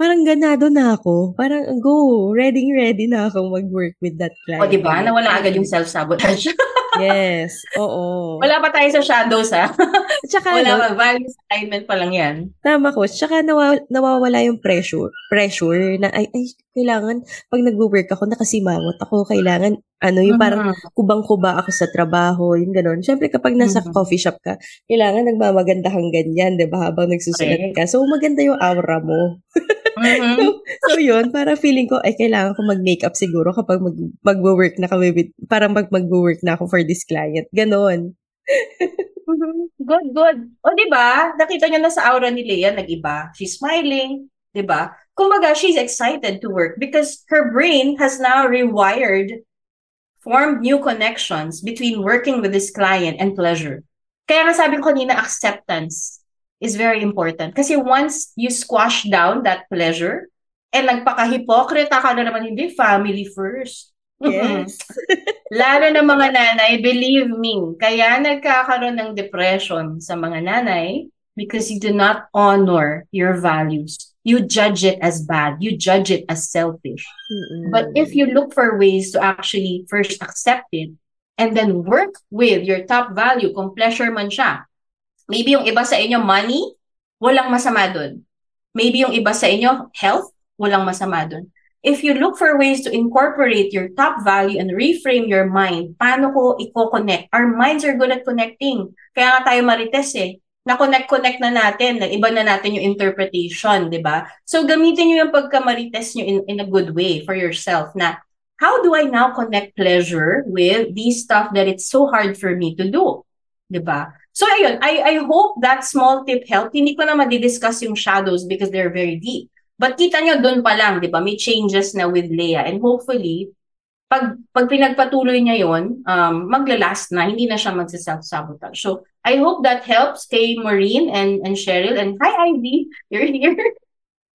C: Parang ganado na ako. Parang go, ready ready na ako mag-work with that client.
B: O, di ba? Nawala agad yung self-sabotage.
C: Yes, oo.
B: Wala pa tayo sa shadows, ha?
C: At saka,
B: Wala
C: ano,
B: pa. Values alignment pa lang yan.
C: tama ko. Tsaka nawa- nawawala yung pressure. Pressure na, ay, ay, kailangan, pag nag-work ako, nakasimangot ako, kailangan, ano, yung parang
B: Mhm.
C: kubang-kuba ako sa trabaho, yung gano'n. Siyempre, kapag nasa
B: Mhm.
C: coffee shop ka, kailangan nagmamaganda kang ganyan, di ba, habang nagsusulat
B: Correct.
C: ka. So, maganda yung aura mo.
B: Mhm.
C: So, yun, para feeling ko, ay, kailangan ko mag-makeup siguro kapag mag, mag-work na kami with, parang mag, mag-work na ako for this client. Ganon.
B: Mhm. Good, good. O, di ba? Nakita niyo na sa aura ni Leah, nag-iba. She's smiling, di ba? Kumbaga, she's excited to work because her brain has now rewired, formed new connections between working with this client and pleasure. Kaya nga sabi ko kanina, acceptance is very important. Kasi once you squash down that pleasure, and nagpaka-hipokrita ka na naman, hindi, family first.
C: Yes.
B: Lalo na mga nanay, believe me, kaya nagkakaroon ng depression sa mga nanay because you do not honor your values. You judge it as bad. You judge it as selfish.
C: Mm-mm.
B: But if you look for ways to actually first accept it and then work with your top value, kung pleasure man siya, maybe yung iba sa inyo, money, walang masama dun. Maybe yung iba sa inyo, health, walang masama dun. If you look for ways to incorporate your top value and reframe your mind, paano ko i-connect? Our minds are good at connecting. Kaya nga tayo marites eh. Na-connect-connect na natin, iba na natin yung interpretation, di ba? So gamitin nyo yung pagka-marites nyo in, in a good way for yourself na how do I now connect pleasure with these stuff that it's so hard for me to do? Di ba? So ayun, I, I hope that small tip helped. Hindi ko na madidiscuss yung shadows because they're very deep. But kita nyo doon pa lang, di ba? May changes na with Leia. And hopefully, pag, pag pinagpatuloy niya yon um, maglalast na, hindi na siya magsa-self-sabotage. So, I hope that helps kay Maureen and, and Cheryl. And hi, Ivy, you're here.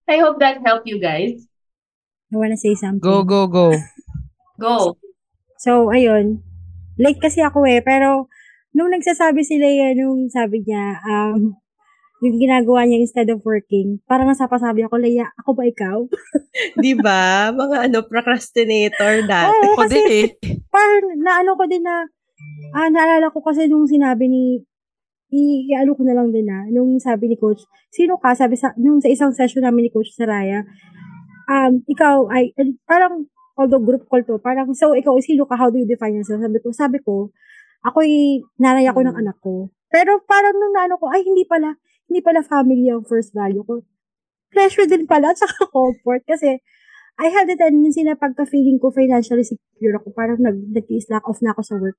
B: I hope that helped you guys.
E: I wanna say something.
A: Go, go, go.
B: Go.
E: So, ayun. Late kasi ako eh, pero nung nagsasabi si Leia, nung sabi niya, um, yung ginagawa niya instead of working, parang nasapasabi ako, Leia, ako ba ikaw?
C: Di ba? Mga ano, procrastinator dati.
E: Oo,
A: Ako
E: kasi
A: din eh.
E: parang naano ko din na, ah, naalala ko kasi nung sinabi ni, i, i- ano ko na lang din na, nung sabi ni coach, sino ka? Sabi sa, nung sa isang session namin ni coach Saraya, um, ikaw ay, parang, although group call to, parang, so ikaw, sino ka? How do you define yourself? Sabi ko, sabi ko, ako'y nanay ako ng anak ko. Pero parang nung naano ko, ay, hindi pala, hindi pala family ang first value ko. Pleasure din pala, at saka comfort. Kasi, I had a tendency na pagka-feeling ko financially secure ako, parang nag, nag-slack off na ako sa work.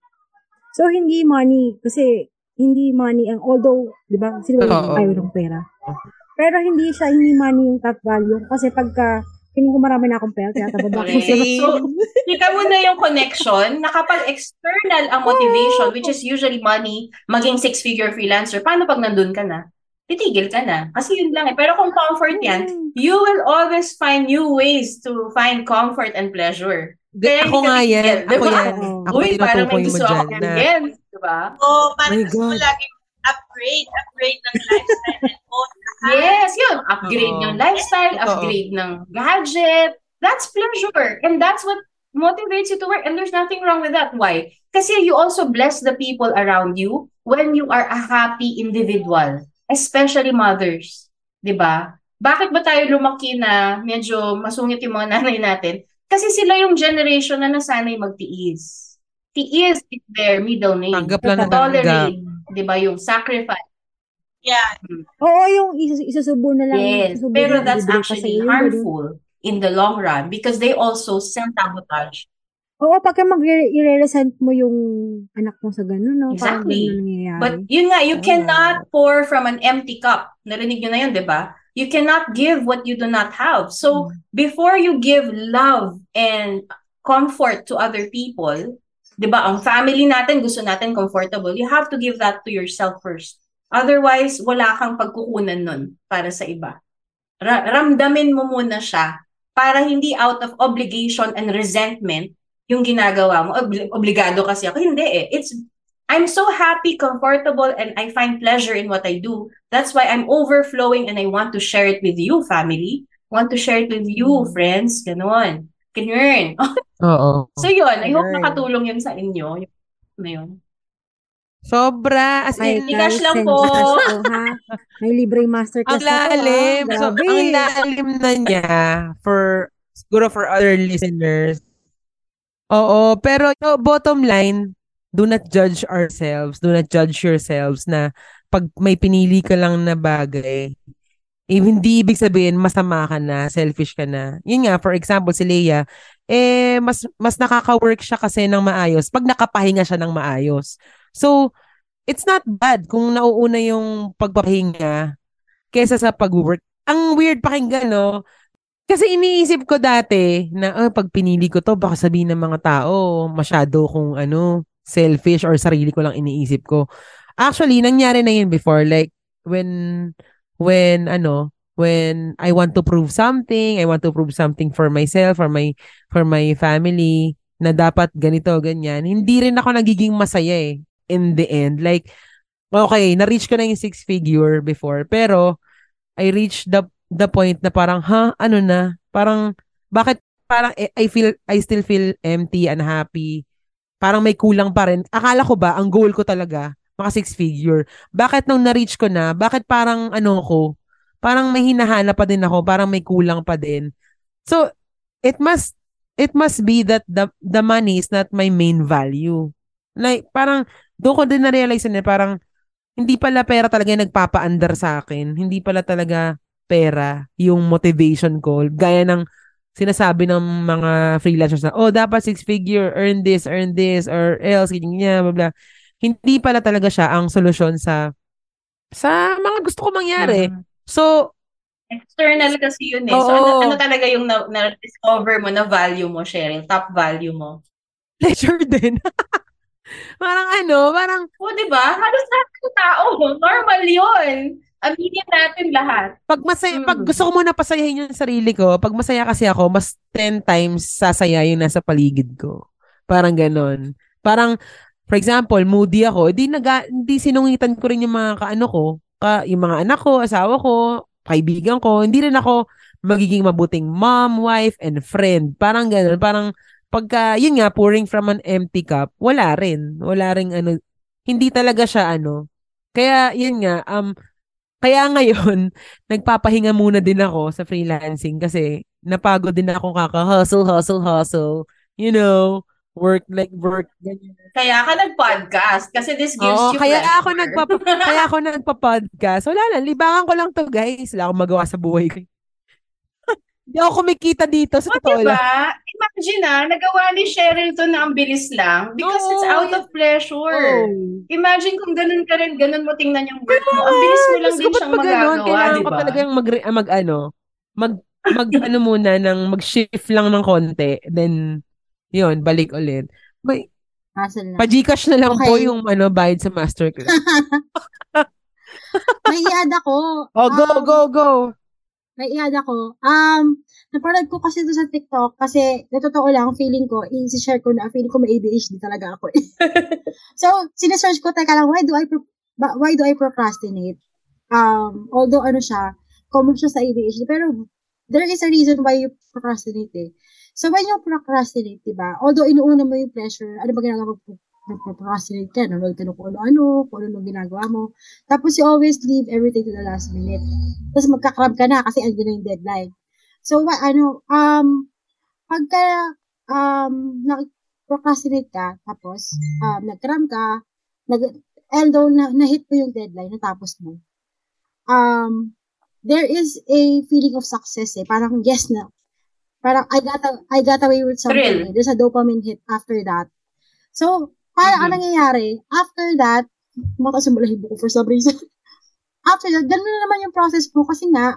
E: So, hindi money, kasi hindi money ang, although, di ba, sino ba ayaw ng pera? Pero hindi siya, hindi money yung top value. Kasi pagka, feeling ko marami na akong pera, kaya tababa ko
B: Correct.
E: sa
B: So, kita mo na yung connection na kapag external ang motivation, which is usually money, maging six-figure freelancer, paano pag nandun ka na? Titigil ka na. Kasi yun lang eh. Pero kung comfort yan,
E: Mm.
B: you will always find new ways to find comfort and pleasure. Kaya
A: Ako nga yan.
B: titigil,
A: Ako
B: diba?
A: yan.
E: Oo.
A: Ako
B: Uy, parang may
A: mo
B: gusto ako
A: na
B: yan. Diba?
D: Oh, parang gusto mo laging upgrade, upgrade ng lifestyle and all.
B: Yes, yun. Upgrade
A: Oo.
B: yung lifestyle, upgrade ng gadget. That's pleasure. And that's what motivates you to work. And there's nothing wrong with that. Why? Kasi you also bless the people around you when you are a happy individual. Especially mothers. 'Di ba? Bakit ba tayo lumaki na medyo masungit yung mga nanay natin? Kasi sila yung generation na nasanay magtiis. Tiis is their middle name.
A: Tanggap lang na tanggap.
B: Tolerate. 'Di ba? Yung sacrifice.
D: Yeah.
E: Oo, yung isusubo na lang.
B: Yes,
E: isusubo
B: pero
E: na
B: that's actually harmful in the long run because they also self-sabotage.
E: Oo, pagka mag-i-resent mo yung anak mo sa ganun, no? Parang
B: Exactly.
E: ganun.
B: But yun nga, you
C: Oh.
B: cannot pour from an empty cup. Narinig nyo na yun, di ba? You cannot give what you do not have. So, before you give love and comfort to other people, di ba, ang family natin, gusto natin comfortable, you have to give that to yourself first. Otherwise, wala kang pagkukunan nun para sa iba. Ra- ramdamin mo muna siya para hindi out of obligation and resentment yung ginagawa mo. Obli- obligado kasi ako. Hindi eh. It's I'm so happy, comfortable, and I find pleasure in what I do. That's why I'm overflowing and I want to share it with you, family. Want to share it with you, friends. Ganon. Ganun.
A: Oo.
B: So yun, I hope nakatulong yun sa inyo. na yun.
A: Sobra. As in,
B: Ikash lang po.
E: Po, ha? May libreng masterclass
A: ang
E: na
A: lalim. So,
E: Grabe.
A: ang lalim na niya for, siguro for other listeners. Oo, pero so, bottom line, do not judge ourselves. Do not judge yourselves na pag may pinili ka lang na bagay, eh, hindi ibig sabihin masama ka na, selfish ka na. Yun nga, for example, si Leia, eh, mas, mas nakaka-work siya kasi ng maayos pag nakapahinga siya ng maayos. So, it's not bad kung nauuna yung pagpapahinga kesa sa pag-work. Ang weird pakinggan, no? Kasi iniisip ko dati na ah, pag pinili ko to, baka sabihin ng mga tao, masyado kung ano, selfish or sarili ko lang iniisip ko. Actually, nangyari na yun before. Like, when, when, ano, when I want to prove something, I want to prove something for myself, for my, for my family, na dapat ganito, ganyan, hindi rin ako nagiging masaya eh, in the end. Like, okay, na-reach ko na yung six figure before, pero, I reached the, the point na parang, ha, ano na, parang, bakit, parang, eh, I feel, I still feel empty, unhappy, parang may kulang pa rin. Akala ko ba, ang goal ko talaga, maka six figure. Bakit nung na-reach ko na, bakit parang ano ko, parang may hinahanap pa din ako, parang may kulang pa din. So, it must, it must be that the, the money is not my main value. Like, parang, doon ko din na-realize na parang, hindi pala pera talaga yung nagpapaandar sa akin. Hindi pala talaga pera yung motivation ko. Gaya ng sinasabi ng mga freelancers na, oh, dapat six figure, earn this, earn this, or else, ganyan, blah, blah hindi pala talaga siya ang solusyon sa sa mga gusto ko mangyari.
B: Mhm.
A: So,
B: External kasi yun eh. So,
A: Oo.
B: ano, ano talaga yung na- na-discover mo na value mo, sharing, top value mo?
A: pleasure din. parang ano, parang
B: O, di ba? Halos lahat ng tao, normal yun. Aminin natin lahat.
A: pag masaya, pag
B: Mm.
A: gusto ko muna pasayahin yung sarili ko, pag masaya kasi ako, mas 10 times sasaya yung nasa paligid ko. Parang ganon. Parang, for example, moody ako, hindi, naga, hindi sinungitan ko rin yung mga kaano ko, ka, yung mga anak ko, asawa ko, kaibigan ko, hindi rin ako magiging mabuting mom, wife, and friend. Parang ganon. Parang, pagka, yun nga, pouring from an empty cup, wala rin. Wala rin ano, hindi talaga siya ano. Kaya, yun nga, um, kaya ngayon, nagpapahinga muna din ako sa freelancing kasi napagod din ako kaka-hustle, hustle, hustle. You know, work like work. Ganyan.
B: Kaya ka nag-podcast kasi this gives
A: Oo,
B: you
A: kaya
B: pleasure.
A: ako nagpa kaya ako nagpa-podcast. Wala lang, libangan ko lang to, guys. Wala akong magawa sa buhay ko. Hindi ako kumikita dito sa
B: O,
A: totoo lang.
B: diba? Imagine na, nagawa ni Cheryl to na ang bilis lang because it's
A: Oo,
B: out of pleasure.
A: Oh.
B: Imagine kung ganun ka rin, ganun mo tingnan yung work mo. Ang bilis mo lang
A: Diyos
B: din siyang
A: pa ganun?
B: magagawa,
A: Kailangan
B: di
A: ko
B: ba?
A: talagang mag, ah, mag ano, mag, mag ano muna, ng mag-shift lang ng konti. Then, yun, balik ulit. May,
E: Hassle na.
A: pa-Gcash na lang po
E: Okay.
A: yung ano, bayad sa masterclass.
E: May i-add ako.
A: Oh, go,
E: Um,
A: go, go.
E: May i-add ako. Um, napanood ko kasi ito sa TikTok kasi na totoo lang, feeling ko, i-share ko na, feeling ko may ADHD talaga ako. eh. so, sinesearch ko, teka lang, why do I, pro- why do I procrastinate? Um, although ano siya, common siya sa ADHD, pero there is a reason why you procrastinate eh. So, when you procrastinate, diba, although inuuna mo yung pressure, ano ba ginagawa mo? Nag-procrastinate ka, nanonood kung ano-ano, kung ano ginagawa mo. Tapos you always leave everything to the last minute. Tapos magkakrab ka na kasi andyan na yung deadline. So, wa- ano, um, pagka, um, nag-procrastinate ka, tapos, um, nag-cram ka, nag, although na, na-hit mo yung deadline, natapos mo, um, there is a feeling of success eh. Parang, yes na. Parang, I got, a, I got away with something.
B: Thrill.
E: Eh. There's a dopamine hit after that. So, parang
B: Mhm.
E: ang nangyayari, after that, mataas yung balahibo ko for some reason. after that, ganun na naman yung process mo kasi nga,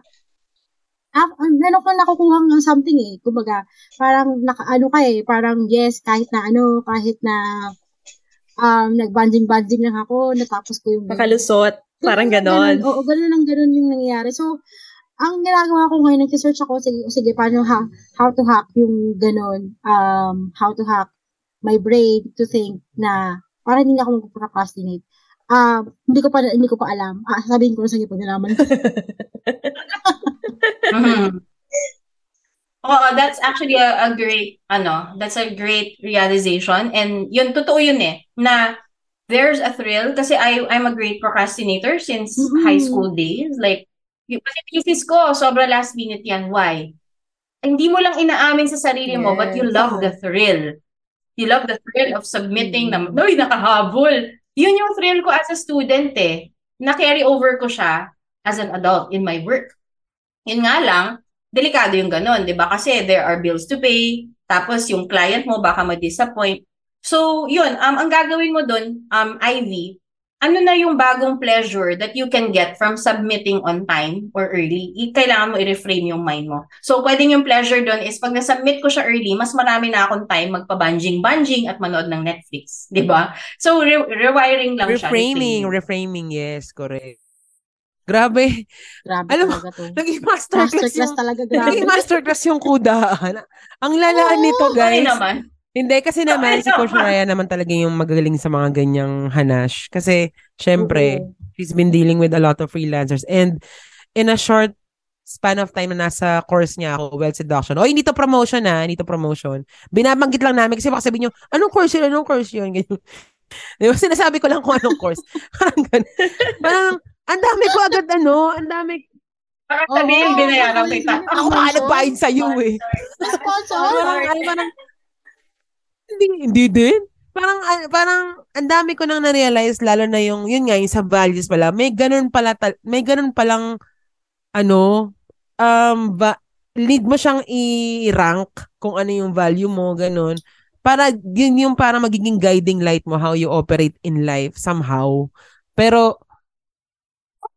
E: af- ah, meron kang nakukuha ng something eh. Kumbaga, parang nakaano ka eh, parang yes, kahit na ano, kahit na um, nag-banding-banding lang ako, natapos ko yung
C: Makalusot. Parang ganon.
E: ganun. Oo, ganun lang ganun yung nangyayari. So, ang ginagawa ko ngayon, nag-search ako, sige, sige, paano ha, how to hack yung ganun, um, how to hack my brain to think na para hindi na ako mag-procrastinate. Um, hindi ko pa hindi ko pa alam. Ah, sabihin ko na sige pag nalaman.
B: Oo, that's actually a, a great, ano, that's a great realization. And yun, totoo yun eh, na there's a thrill kasi I, I'm a great procrastinator since
E: Mm-mm.
B: high school days. Like, kasi thesis ko, sobra last minute yan. Why? Hindi mo lang inaamin sa sarili mo, but you
A: Yes.
B: love the thrill. You love the thrill of submitting na, Uy, nakahabol. Yun yung thrill ko as a student eh. Na-carry over ko siya as an adult in my work. Yun nga lang, delikado yung ganun, di ba? Kasi there are bills to pay, tapos yung client mo baka ma-disappoint. So, yun, um, ang gagawin mo dun, um, Ivy, ano na yung bagong pleasure that you can get from submitting on time or early? I- kailangan mo i-reframe yung mind mo. So, pwedeng yung pleasure dun is pag na-submit ko siya early, mas marami na akong time magpa-banjing-banjing at manood ng Netflix. Di ba? So, re- rewiring lang siya.
A: Reframing, reframing, yes, correct. Grabe.
E: Grabe
A: Alam mo,
E: talaga to.
A: Naging masterclass
E: Masterclass
A: yung,
E: talaga,
A: naging
E: grabe.
A: masterclass yung kudaan. Ang lalaan nito,
B: Okay
A: guys.
B: naman.
A: Hindi, kasi naman, si Coach. Raya naman talaga yung magaling sa mga ganyang hanash. Kasi, syempre,
E: Oo.
A: she's been dealing with a lot of freelancers. And, in a short span of time na nasa course niya ako, Well Seduction. O, hindi to promotion na, hindi to promotion. Binabanggit lang namin kasi baka sabihin nyo, anong course yun, anong course yun? Ganyan. Di ba? Sinasabi ko lang kung anong course. Parang ganun. Parang, ang dami ko agad ano, ang dami.
E: Oo,
B: sabihin, binayaran
E: oo,
B: kita.
A: Ako pa nagbayad sa iyo eh.
E: Sponsor?
A: Parang, ay, parang, hindi, hindi din. Parang, ah, parang, ang dami ko nang na-realize, lalo na yung, yun nga, yung sa values pala, may ganun pala, may ganun palang, ano, um, ba, need mo siyang i-rank kung ano yung value mo, ganun. Para, yun yung para magiging guiding light mo how you operate in life somehow. Pero,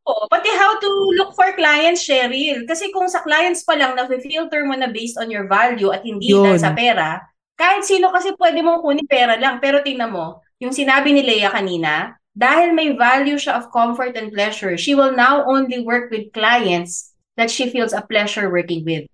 B: Oo, pati how to look for clients, Cheryl. Kasi kung sa clients pa lang, na-filter mo na based on your value at hindi
A: Yun.
B: dahil sa pera, kahit sino kasi pwede mong kunin pera lang. Pero tingnan mo, yung sinabi ni Leia kanina, dahil may value siya of comfort and pleasure, she will now only work with clients that she feels a pleasure working with.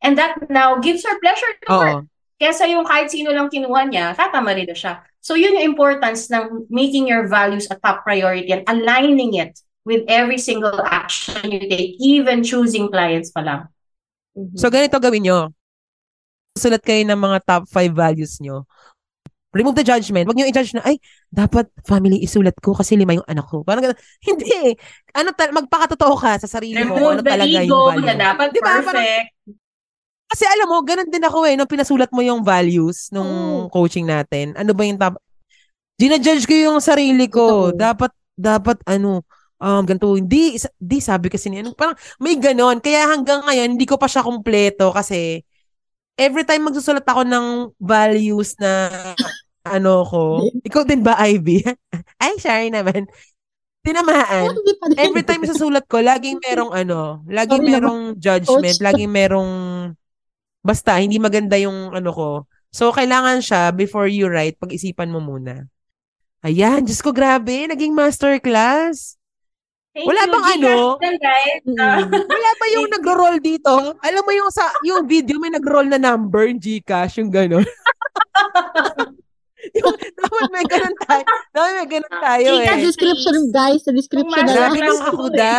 B: And that now gives her pleasure to work.
A: oo.
B: Kesa yung kahit sino lang kinuha niya, tatama rin na siya. So yun yung importance ng making your values a top priority and aligning it with every single action you take, even choosing clients pa lang.
A: So, ganito gawin nyo. Sulat kayo ng mga top five values nyo. Remove the judgment. Huwag nyo i-judge na, ay, dapat family isulat ko kasi lima yung anak ko. Parang ganun. Hindi. Ano, ta- magpakatotoo ka sa sarili mo. kung
B: Remove
A: Ano
B: the
A: talaga
B: ego
A: yung value.
B: na dapat
A: Di ba? Parang-
B: perfect.
A: Kasi alam mo, ganun din ako eh, nung pinasulat mo yung values nung
E: Oo.
A: coaching natin. Ano ba yung top? Ginajudge ko yung sarili ko.
E: Totoo.
A: Dapat, dapat ano, um, ganito. Hindi, di sabi kasi niya. Parang may ganon. Kaya hanggang ngayon, hindi ko pa siya kumpleto kasi every time magsusulat ako ng values na ano ko, ikaw din ba, Ivy? Ay, sorry naman. Tinamaan. Every time susulat ko, laging merong ano, laging
E: Sorry naman.
A: merong judgment,
E: Coach.
A: laging merong basta hindi maganda yung ano ko. So kailangan siya before you write, pag-isipan mo muna. Ayan, Diyos ko, grabe, naging masterclass.
B: Thank
A: Wala
B: you.
A: bang ano?
B: guys. Ah,
A: Wala ba yung nagro-roll dito? Alam mo yung sa yung video may nagro-roll na number, yung Gcash, yung gano'n. yung, dapat may ganun tayo. Dapat may ganun tayo
E: Sa
A: eh.
E: description, guys. Sa description na lang.
A: Grabe
B: Masterclass
A: mga
B: ko
A: kakuda.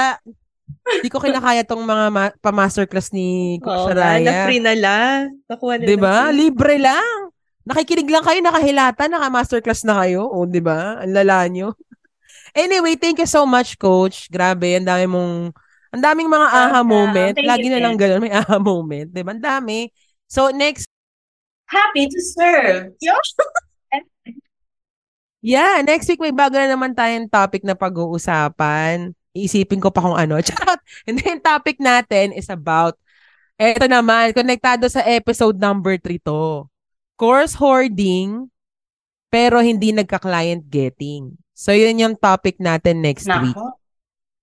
A: Hindi ko kinakaya tong mga ma- pa-masterclass ni Coach
C: na
A: Raya.
C: free na lang. Nakuha na
A: Di ba?
C: ng free.
A: Libre lang. Nakikinig lang kayo, nakahilata, naka-masterclass na kayo. O, di ba? Ang lala nyo. Anyway, thank you so much, Coach. Grabe, ang dami mong, ang daming mga aha moment.
B: Thank
A: Lagi
B: you,
A: na lang ganun, may aha moment. Di ba? Ang dami. So, next,
B: Happy to serve. Yo.
A: yeah, next week may bago na naman tayong topic na pag-uusapan. Iisipin ko pa kung ano. Charot! And then, topic natin is about, eto naman, konektado sa episode number 3 to. Course hoarding, pero hindi nagka-client getting. So, yun yung topic natin next week.
B: Nako.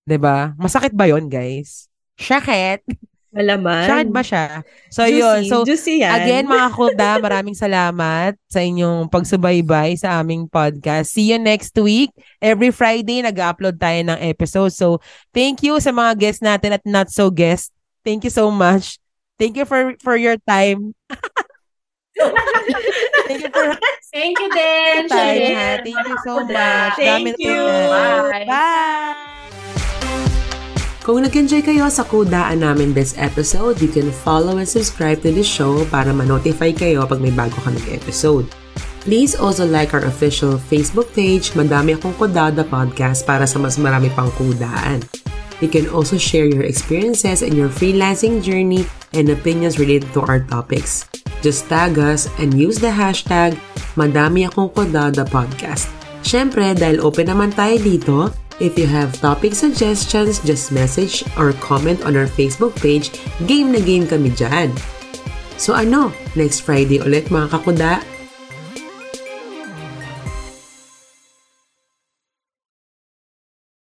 A: 'Di ba? Masakit ba yon guys? Sakit?
C: Malaman.
A: Sakit ba siya? So,
C: Juicy.
A: yun. So,
C: Juicy yan.
A: Again, mga kulda, maraming salamat sa inyong pagsubaybay sa aming podcast. See you next week. Every Friday, nag-upload tayo ng episode. So, thank you sa mga guests natin at not so guests. Thank you so much. Thank you for for your time. thank you for
B: Thank you din,
A: ha. Thank you so much.
C: Thank
A: Dami
C: you.
B: Bye.
A: Bye.
F: Kung nag-enjoy kayo sa kudaan namin this episode, you can follow and subscribe to the show para ma-notify kayo pag may bago kaming episode. Please also like our official Facebook page, Madami Akong Kudada Podcast para sa mas marami pang kudaan. You can also share your experiences and your freelancing journey and opinions related to our topics. Just tag us and use the hashtag Madami Akong Kodada Podcast. Siyempre, dahil open naman tayo dito, if you have topic suggestions, just message or comment on our Facebook page. Game na game kami dyan. So ano, next Friday ulit mga kakuda,